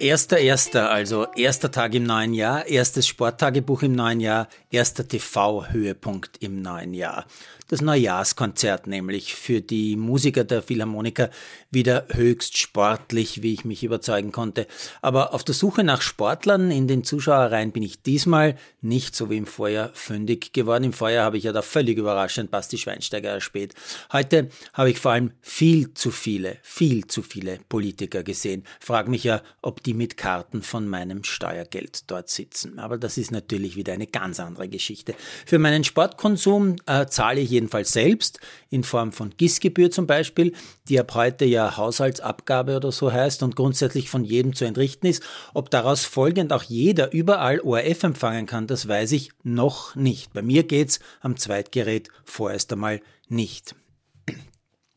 Erster, erster, also erster Tag im neuen Jahr, erstes Sporttagebuch im neuen Jahr, erster TV-Höhepunkt im neuen Jahr das Neujahrskonzert nämlich für die Musiker der Philharmoniker wieder höchst sportlich, wie ich mich überzeugen konnte. Aber auf der Suche nach Sportlern in den Zuschauerreihen bin ich diesmal nicht so wie im Vorjahr fündig geworden. Im Vorjahr habe ich ja da völlig überraschend Basti Schweinsteiger erspäht. Heute habe ich vor allem viel zu viele, viel zu viele Politiker gesehen. Frag mich ja, ob die mit Karten von meinem Steuergeld dort sitzen. Aber das ist natürlich wieder eine ganz andere Geschichte. Für meinen Sportkonsum äh, zahle ich jedenfalls selbst, in Form von GIS-Gebühr zum Beispiel, die ab heute ja Haushaltsabgabe oder so heißt und grundsätzlich von jedem zu entrichten ist. Ob daraus folgend auch jeder überall ORF empfangen kann, das weiß ich noch nicht. Bei mir geht's am Zweitgerät vorerst einmal nicht.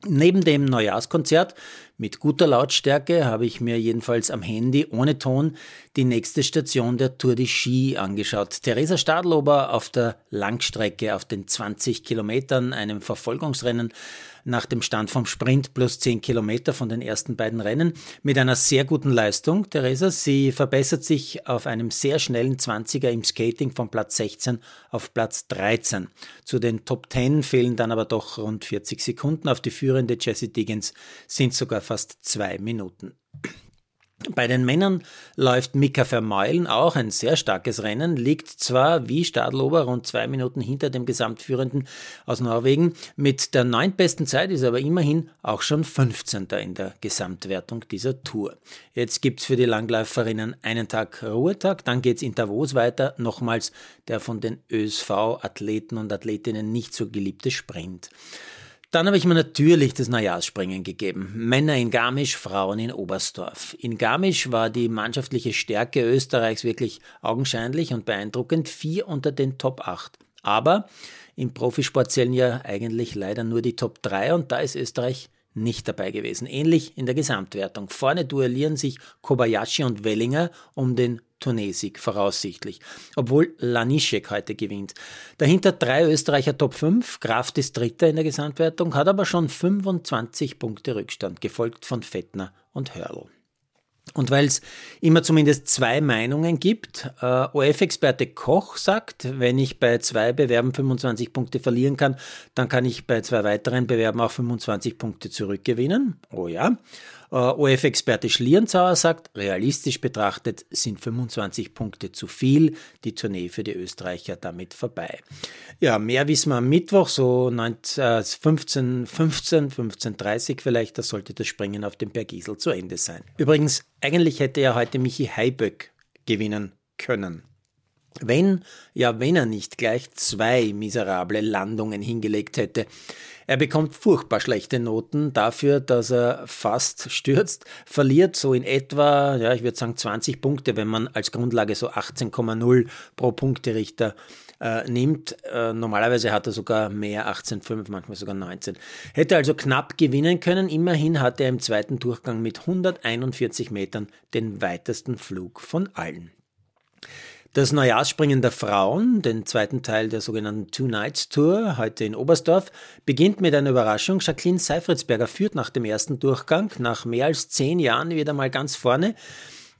Neben dem Neujahrskonzert mit guter Lautstärke habe ich mir jedenfalls am Handy ohne Ton die nächste Station der Tour de Ski angeschaut. Theresa Stadlober auf der Langstrecke auf den 20 Kilometern, einem Verfolgungsrennen nach dem Stand vom Sprint plus 10 Kilometer von den ersten beiden Rennen mit einer sehr guten Leistung. Theresa, sie verbessert sich auf einem sehr schnellen 20er im Skating von Platz 16 auf Platz 13. Zu den Top 10 fehlen dann aber doch rund 40 Sekunden. Auf die führende Jessie Diggins sind sogar fast zwei Minuten. Bei den Männern läuft Mika Vermeulen auch ein sehr starkes Rennen, liegt zwar wie Stadlober rund zwei Minuten hinter dem Gesamtführenden aus Norwegen, mit der neuntbesten Zeit ist aber immerhin auch schon 15. in der Gesamtwertung dieser Tour. Jetzt gibt's für die Langläuferinnen einen Tag Ruhetag, dann geht's in Davos weiter, nochmals der von den ÖSV-Athleten und Athletinnen nicht so geliebte Sprint. Dann habe ich mir natürlich das Neujahrsspringen gegeben. Männer in Garmisch, Frauen in Oberstdorf. In Garmisch war die mannschaftliche Stärke Österreichs wirklich augenscheinlich und beeindruckend. Vier unter den Top 8. Aber im Profisport zählen ja eigentlich leider nur die Top 3 und da ist Österreich nicht dabei gewesen. Ähnlich in der Gesamtwertung. Vorne duellieren sich Kobayashi und Wellinger um den Turnesieg voraussichtlich, obwohl Lanischek heute gewinnt. Dahinter drei Österreicher Top 5, Kraft ist Dritter in der Gesamtwertung, hat aber schon 25 Punkte Rückstand, gefolgt von Fettner und Hörl. Und weil es immer zumindest zwei Meinungen gibt, äh, OF-Experte Koch sagt, wenn ich bei zwei Bewerben 25 Punkte verlieren kann, dann kann ich bei zwei weiteren Bewerben auch 25 Punkte zurückgewinnen. Oh ja. Äh, OF-Experte Schlierenzauer sagt, realistisch betrachtet sind 25 Punkte zu viel, die Tournee für die Österreicher damit vorbei. Ja, mehr wissen wir am Mittwoch, so 19, 15, 15, 15.30 vielleicht, da sollte das Springen auf dem Bergisel zu Ende sein. Übrigens, eigentlich hätte ja heute Michi Heiböck gewinnen können. Wenn, ja, wenn er nicht gleich zwei miserable Landungen hingelegt hätte. Er bekommt furchtbar schlechte Noten dafür, dass er fast stürzt, verliert so in etwa, ja, ich würde sagen 20 Punkte, wenn man als Grundlage so 18,0 pro Punkterichter äh, nimmt. Äh, normalerweise hat er sogar mehr, 18,5, manchmal sogar 19. Hätte also knapp gewinnen können. Immerhin hatte er im zweiten Durchgang mit 141 Metern den weitesten Flug von allen. Das Neujahrsspringen der Frauen, den zweiten Teil der sogenannten Two Nights Tour, heute in Oberstdorf, beginnt mit einer Überraschung. Jacqueline Seifritzberger führt nach dem ersten Durchgang, nach mehr als zehn Jahren wieder mal ganz vorne.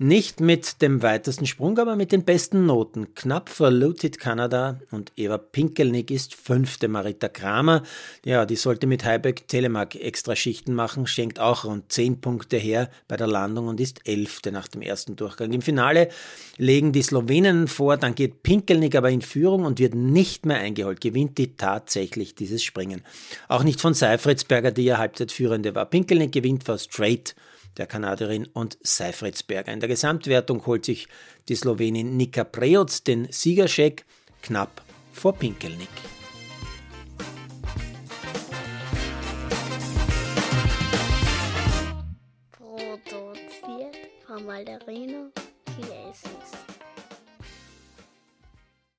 Nicht mit dem weitesten Sprung, aber mit den besten Noten. Knapp vor Lutit Kanada und Eva Pinkelnick ist fünfte. Marita Kramer, ja, die sollte mit Heiberg Telemark extra Schichten machen, schenkt auch rund zehn Punkte her bei der Landung und ist elfte nach dem ersten Durchgang. Im Finale legen die Slowenen vor, dann geht Pinkelnick aber in Führung und wird nicht mehr eingeholt, gewinnt die tatsächlich dieses Springen. Auch nicht von Seifritzberger, die ja Halbzeitführende war. Pinkelnick gewinnt vor Straight der Kanadierin und Seifritzberger. In der Gesamtwertung holt sich die Slowenin Nika Preoc den Siegerscheck knapp vor Pinkelnick. Produziert von Malderino